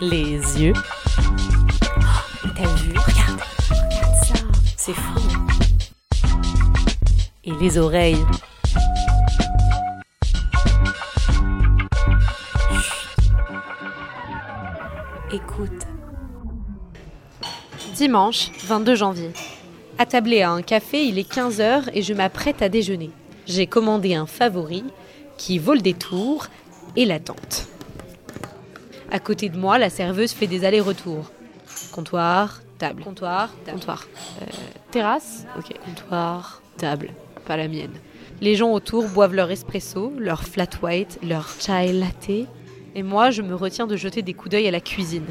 Les yeux. Oh, T'as vu Regarde, regarde ça. C'est fou. Et les oreilles. Écoute. Dimanche 22 janvier. Attablé à un café, il est 15h et je m'apprête à déjeuner. J'ai commandé un favori qui vaut le détour et l'attente. À côté de moi, la serveuse fait des allers-retours. Comptoir, table. Comptoir, table. comptoir. Euh, terrasse, ok. Comptoir, table. Pas la mienne. Les gens autour boivent leur espresso, leur flat white, leur chai latte. Et moi, je me retiens de jeter des coups d'œil à la cuisine.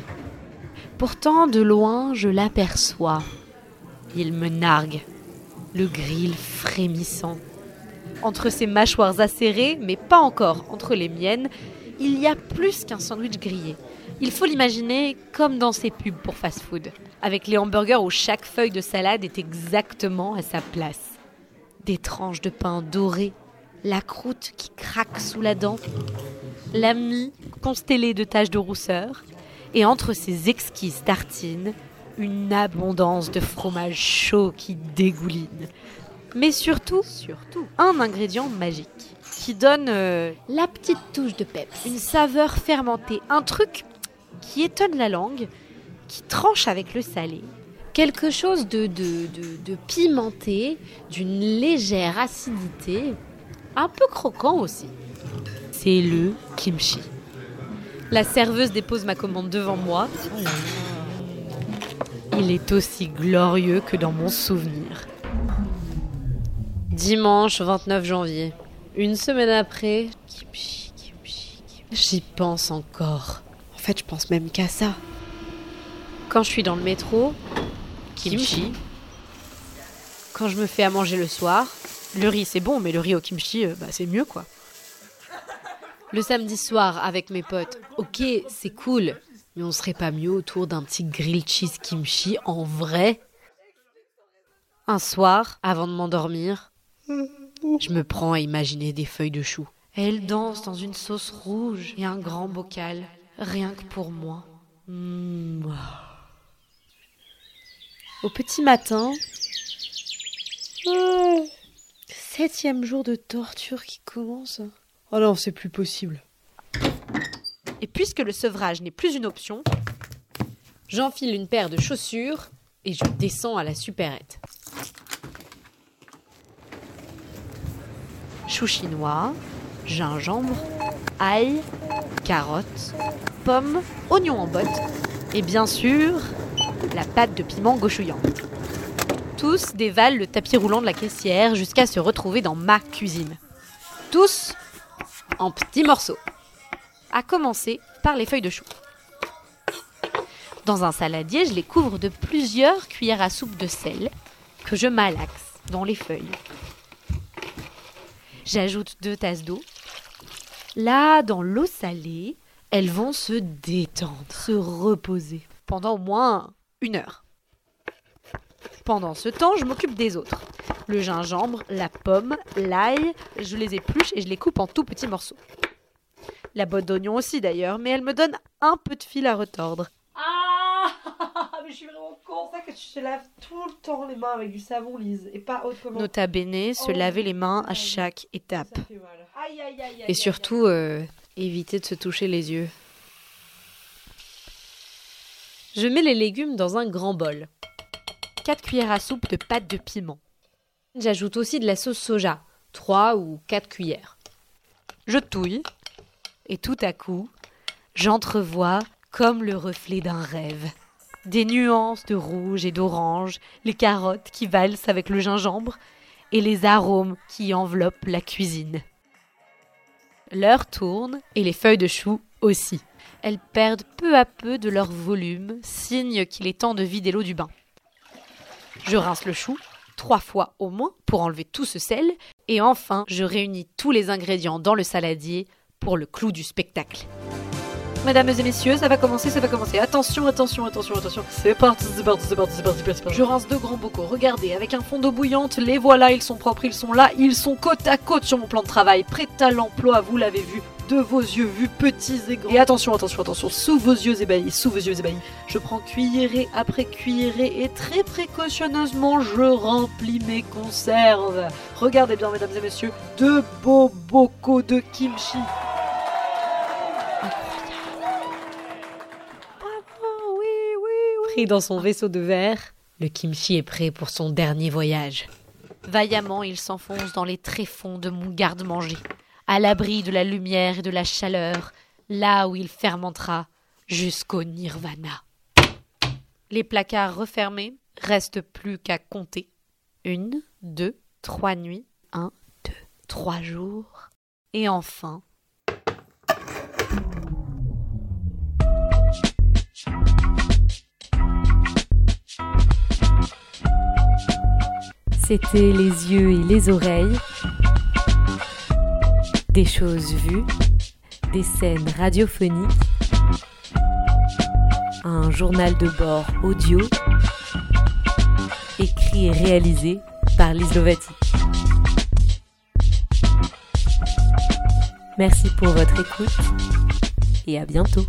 Pourtant, de loin, je l'aperçois. Il me nargue. Le grill frémissant. Entre ses mâchoires acérées, mais pas encore entre les miennes, il y a plus qu'un sandwich grillé. Il faut l'imaginer comme dans ces pubs pour fast-food, avec les hamburgers où chaque feuille de salade est exactement à sa place. Des tranches de pain doré, la croûte qui craque sous la dent, la mie constellée de taches de rousseur, et entre ces exquises tartines, une abondance de fromage chaud qui dégouline. Mais surtout, surtout, un ingrédient magique qui donne euh, La petite touche de peps. une saveur fermentée, un truc qui étonne la langue, qui tranche avec le salé. Quelque chose de, de, de, de pimenté, d'une légère acidité, un peu croquant aussi. C'est le kimchi. La serveuse dépose ma commande devant moi. Il est aussi glorieux que dans mon souvenir. Dimanche 29 janvier. Une semaine après, kimchi, kimchi, kimchi. J'y pense encore. En fait, je pense même qu'à ça. Quand je suis dans le métro, kimchi. Quand je me fais à manger le soir, le riz c'est bon, mais le riz au kimchi, euh, bah, c'est mieux quoi. Le samedi soir avec mes potes, ok, c'est cool, mais on serait pas mieux autour d'un petit grilled cheese kimchi en vrai? Un soir, avant de m'endormir, je me prends à imaginer des feuilles de chou. Elles dansent dans une sauce rouge et un grand bocal, rien que pour moi. Mmh. Au petit matin, oh, septième jour de torture qui commence. Oh non, c'est plus possible. Et puisque le sevrage n'est plus une option, j'enfile une paire de chaussures et je descends à la supérette. Chou chinois, gingembre, ail, carottes, pommes, oignons en bottes et bien sûr la pâte de piment gauchouillant. Tous dévalent le tapis roulant de la caissière jusqu'à se retrouver dans ma cuisine. Tous en petits morceaux. À commencer par les feuilles de chou. Dans un saladier, je les couvre de plusieurs cuillères à soupe de sel que je malaxe dans les feuilles. J'ajoute deux tasses d'eau. Là, dans l'eau salée, elles vont se détendre, se reposer pendant au moins une heure. Pendant ce temps, je m'occupe des autres. Le gingembre, la pomme, l'ail, je les épluche et je les coupe en tout petits morceaux. La botte d'oignon aussi d'ailleurs, mais elle me donne un peu de fil à retordre. Mais je suis vraiment con, ça que tu te laves tout le temps les mains avec du savon lisse et pas autrement. Nota bene, se Oh, laver les mains à chaque étape. Ça fait mal. Aïe, aïe, aïe, aïe, Et surtout, euh, éviter de se toucher les yeux. Je mets les légumes dans un grand bol. 4 cuillères à soupe de pâte de piment. J'ajoute aussi de la sauce soja, 3 ou 4 cuillères. Je touille, et tout à coup, j'entrevois comme le reflet d'un rêve. Des nuances de rouge et d'orange, les carottes qui valsent avec le gingembre, et les arômes qui enveloppent la cuisine. L'heure tourne et les feuilles de chou aussi. Elles perdent peu à peu de leur volume, signe qu'il est temps de vider l'eau du bain. Je rince le chou, trois fois au moins, pour enlever tout ce sel, et enfin je réunis tous les ingrédients dans le saladier pour le clou du spectacle. Mesdames et messieurs, ça va commencer, ça va commencer. Attention, attention, attention, attention. C'est parti, c'est parti, c'est parti, c'est parti, c'est parti. Je rince deux grands bocaux. Regardez, avec un fond d'eau bouillante, les voilà, ils sont propres, ils sont là, ils sont côte à côte sur mon plan de travail, prêts à l'emploi, vous l'avez vu, de vos yeux vus petits et grands. Et attention, attention, attention, sous vos yeux ébahis, sous vos yeux ébahis. Je prends cuillerée après cuillerée et très précautionneusement, je remplis mes conserves. Regardez bien, mesdames et messieurs, deux beaux bocaux de kimchi. Pris dans son vaisseau de verre, le kimchi est prêt pour son dernier voyage. Vaillamment, il s'enfonce dans les tréfonds de mon garde-manger, à l'abri de la lumière et de la chaleur, là où il fermentera jusqu'au nirvana. Les placards refermés, reste plus qu'à compter. Une, deux, trois nuits, un, deux, trois jours, et enfin C'était les yeux et les oreilles, des choses vues, des scènes radiophoniques, un journal de bord audio, écrit et réalisé par l'Islovatie. Merci pour votre écoute et à bientôt.